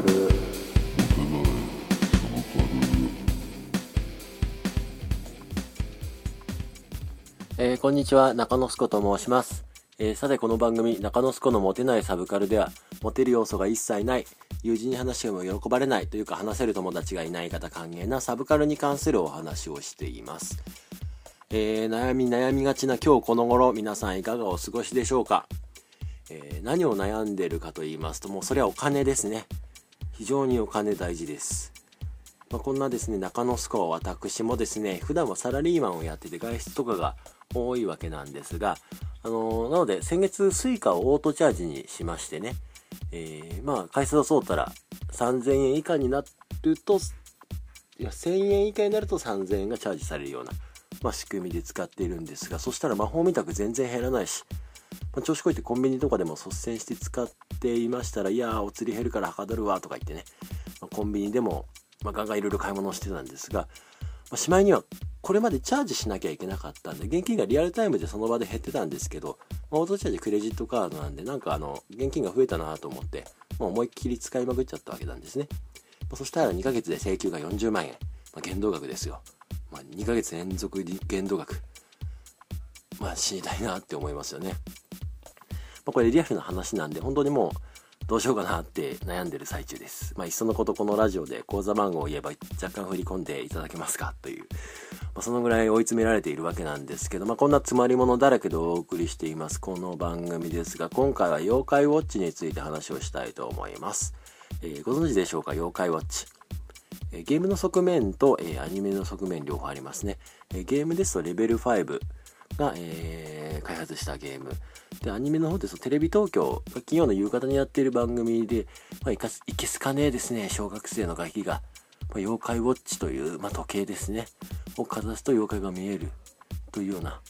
カルえー、こんにちは。中野すこと申します、えー、さてこの番組中野すこのモテないサブカルではモテる要素が一切ない友人に話しても喜ばれないというか話せる友達がいない方歓迎なサブカルに関するお話をしています。えー、悩み悩みがちな今日この頃皆さんいかがお過ごしでしょうか、えー、何を悩んでるかと言いますともうそれはお金ですね。非常にお金大事です、まあ、こんなですね中野スコア私もですね普段はサラリーマンをやってて外出とかが多いわけなんですがあのー、なので先月 suica をオートチャージにしましてね、えー、まあ回数をそうったら3000円以下になるといや1000円以下になると3000円がチャージされるようなまあ、仕組みで使っているんですがそしたら魔法みたく全然減らないし、まあ、調子こいてコンビニとかでも率先して使っていましたらいやーお釣り減るからはかどるわとか言ってね、まあ、コンビニでも、まあ、ガンガンいろいろ買い物をしてたんですが、まあ、しまいにはこれまでチャージしなきゃいけなかったんで現金がリアルタイムでその場で減ってたんですけど、まあ、オートチャージクレジットカードなんでなんかあの現金が増えたなと思って、まあ、思いっきり使いまくっちゃったわけなんですね、まあ、そしたら2ヶ月で請求が40万円、まあ、限度額ですよ。まあ、2ヶ月連続限度額、まあ、死にたいなって思いますよね。まあ、これリアルな話なんで、本当にもう、どうしようかなって悩んでる最中です。まあ、いっそのことこのラジオで口座番号を言えば若干振り込んでいただけますかという、まあ、そのぐらい追い詰められているわけなんですけど、まあ、こんな詰まり物だらけでお送りしています。この番組ですが、今回は妖怪ウォッチについて話をしたいと思います。えー、ご存知でしょうか？妖怪ウォッチ。えゲームの側面と、えアニメの側面両方ありますね。えゲームですとレベル5が、えー、開発したゲーム。で、アニメの方ですとテレビ東京金曜の夕方にやっている番組で、まあ、いかす、いけすかねえですね、小学生のガキが、まあ、妖怪ウォッチという、まあ、時計ですね、をかざすと妖怪が見える。というような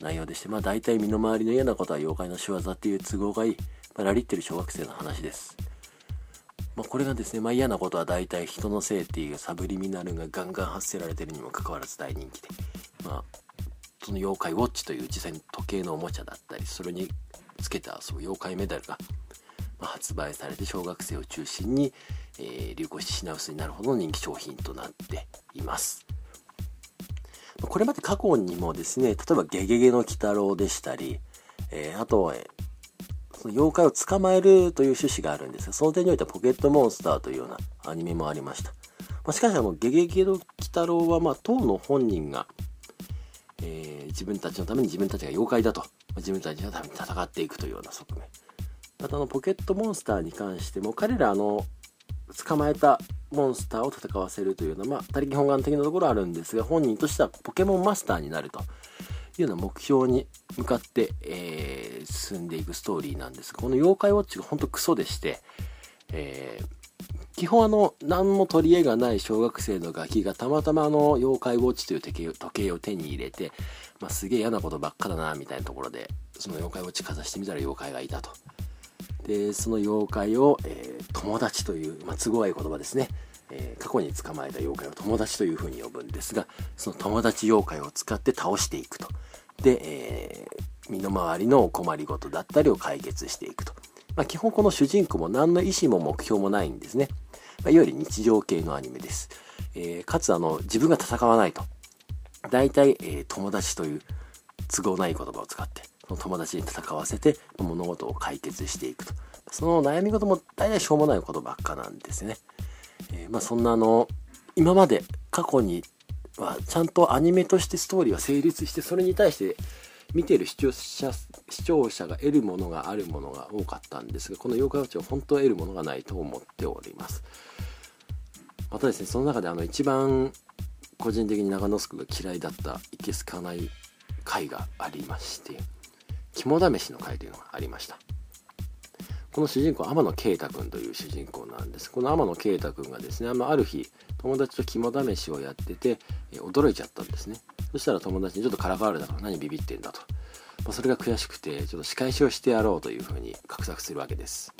内容でして、まあ大体身の回りの嫌なことは妖怪の仕業っていう都合がいい、まあ、ラリってる小学生の話です。まあ、これがですね、まあ、嫌なことは大体人のせいっていうサブリミナルがガンガン発せられてるにもかかわらず大人気で、まあ、その妖怪ウォッチという実際に時計のおもちゃだったりそれにつけたそう妖怪メダルが、発売されて小学生を中心に、えー、流行して品薄になるほどの人気商品となっています。これまで過去にもですね、例えばゲゲゲの鬼太郎でしたり、えー、あとは、その妖怪を捕まえるという趣旨があるんですが、その点においてはポケットモンスターというようなアニメもありました。まあ、しかし、あの、ゲゲゲの鬼太郎は、まあ、当の本人が、自分たちのために自分たちが妖怪だと、ま、自分たちのために戦っていくというような側面。また、あの、ポケットモンスターに関しても、彼ら、の、捕まえたモンスターを戦わせるというような、まあ、他力本願的なところあるんですが、本人としてはポケモンマスターになるというような目標に向かって、えー、進んでいくストーリーなんですが、この妖怪ウォッチが本当クソでして、えー、基本あの、何も取り柄がない小学生のガキがたまたまあの、妖怪ウォッチという時計を手に入れて、まあ、すげえ嫌なことばっかだな、みたいなところで、その妖怪ウォッチかざしてみたら妖怪がいたと。で、その妖怪を、えー、友達という、まあ、都合がいい言葉ですね。えー、過去に捕まえた妖怪を友達というふうに呼ぶんですが、その友達妖怪を使って倒していくと。で、えー、身の回りの困りごとだったりを解決していくと。まあ、基本この主人公も何の意思も目標もないんですね。まあ、いわゆる日常系のアニメです。えー、かつあの、自分が戦わないと。大体、えー、友達という都合ない言葉を使って、その友達に戦わせて物事を解決していくと。その悩み事も大体しょうもないことばっかなんですね。えー、まあそんなあの、今まで過去にはちゃんとアニメとしてストーリーは成立してそれに対して見てる視聴者視聴者が得るものがあるものが多かったんですがこの妖怪ウォッチは本当は得るものがないと思っております。またですねその中であの一番個人的に長野スクが嫌いだったいけすかない回がありまして肝試しの回というのがありました。この主人公天野啓太君という主人公なんです。この天野啓太君がですねある日友達と肝試しをやってて、驚いちゃったんですね。そしたら友達にちょっとからかわれたから何ビビってんだと、まあ、それが悔しくてちょっと仕返しをしてやろうというふうに画策するわけです。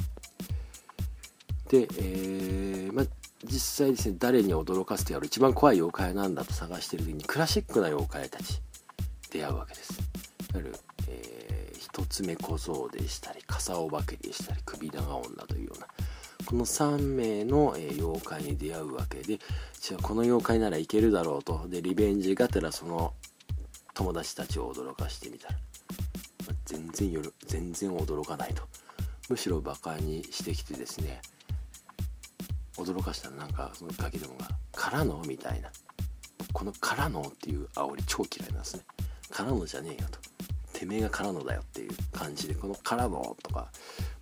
で、えー、まあ、実際ですね誰に驚かせてやる一番怖い妖怪なんだと探してる時にクラシックな妖怪たち出会うわけです。いわゆる、えー、一つ目小僧でしたり傘お化けでしたり首長女というようなこの3名の、え、妖怪に出会うわけでじゃあこの妖怪ならいけるだろうとでリベンジがてらその友達たちを驚かしてみたら、まあ、全然夜全然驚かないとむしろバカにしてきてですね驚かしたらなんかそのガキどもが「からの?」みたいなこの「からの?」っていう煽り超嫌いなんですねからのじゃねえよとてめえがからのだよっていう感じでこの「からの?」とか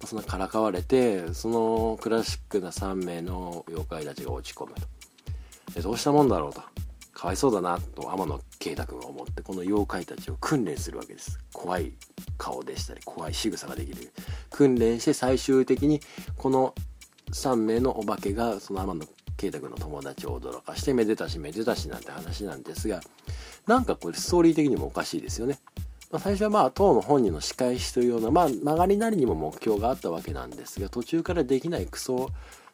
そんなからかわれてそのクラシックな3名の妖怪たちが落ち込むと。でどうしたもんだろうと。かわいそうだなと天野圭太君は思ってこの妖怪たちを訓練するわけです。怖い顔でしたり怖い仕草ができる。訓練して最終的にこの3名のお化けがその天野圭太君の友達を驚かしてめでたしめでたしなんて話なんですがなんかこれストーリー的にもおかしいですよね。まあ、最初はまあ当の本人の仕返しというような、まあ、曲がりなりにも目標があったわけなんですが途中からできないクソ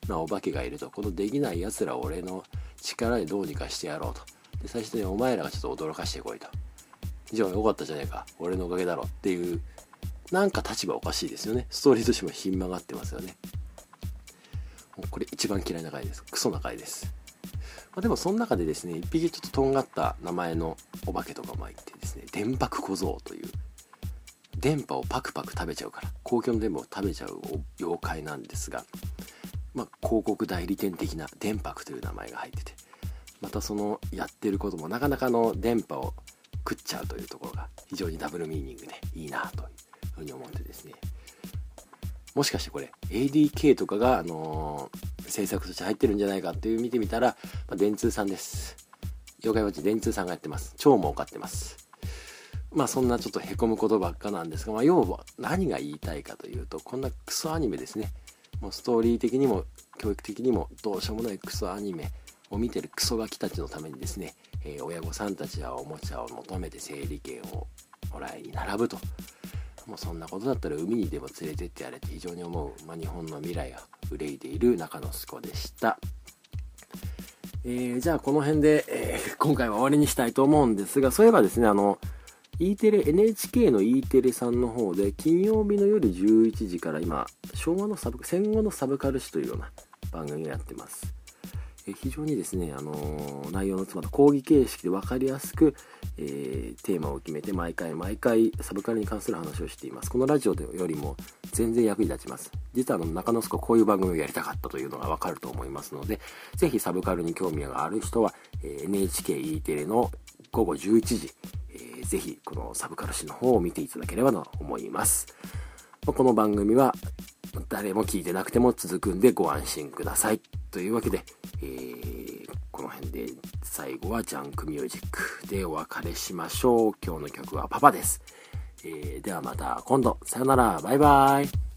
なお化けがいると。このできないやつらを俺の力でどうにかしてやろうと。で最終的にお前らがちょっと驚かしてこいと。じゃあよかったじゃねえか。俺のおかげだろっていうなんか立場おかしいですよね。ストーリーとしてもひん曲がってますよね。これ一番嫌いな回です。クソな回です。まあ、でもその中でですね一匹ちょっととんがった名前のお化けとかもいてですね電白小僧という電波をパクパク食べちゃうから公共の電波を食べちゃう妖怪なんですが、まあ、広告代理店的な電白という名前が入っててまたそのやってることもなかなかの電波を食っちゃうというところが非常にダブルミーニングでいいなというふうに思ってですね。もしかしてこれ ADK とかが、あのー、制作として入ってるんじゃないかっていう見てみたら、まあ、電通さんです。妖怪ウォッチ電通さんがやってます。超儲かってます。まあそんなちょっとへこむことばっかなんですが、まあ要は何が言いたいかというと、こんなクソアニメですね。もうストーリー的にも教育的にもどうしようもないクソアニメを見てるクソガキたちのためにですね、えー、親御さんたちはおもちゃを求めて整理券をもらいに並ぶともうそんなことだったら海にでも連れてってやれって非常に思う、まあ、日本の未来が憂いでいる中之子でした。えー、じゃあこの辺で、えー、今回は終わりにしたいと思うんですが、そういえばですね、あの、E テレ、NHK の E テレさんの方で、金曜日の夜11時から今、昭和のサブ、戦後のサブカル師というような番組をやってます。え非常にですね、あのー、内容の詰まった講義形式で分かりやすく、えー、テーマを決めて毎回毎回サブカルに関する話をしています。このラジオよりも全然役に立ちます。実はあの中之助こういう番組をやりたかったというのが分かると思いますので、ぜひサブカルに興味がある人は、え、NHKE テレの午後11時、えー、ぜひこのサブカル誌の方を見ていただければと思います。この番組は誰も聞いてなくても続くんでご安心ください。というわけで、えー、この辺で最後はジャンクミュージックでお別れしましょう。今日の曲はパパです。えー、ではまた今度。さよなら。バイバイ。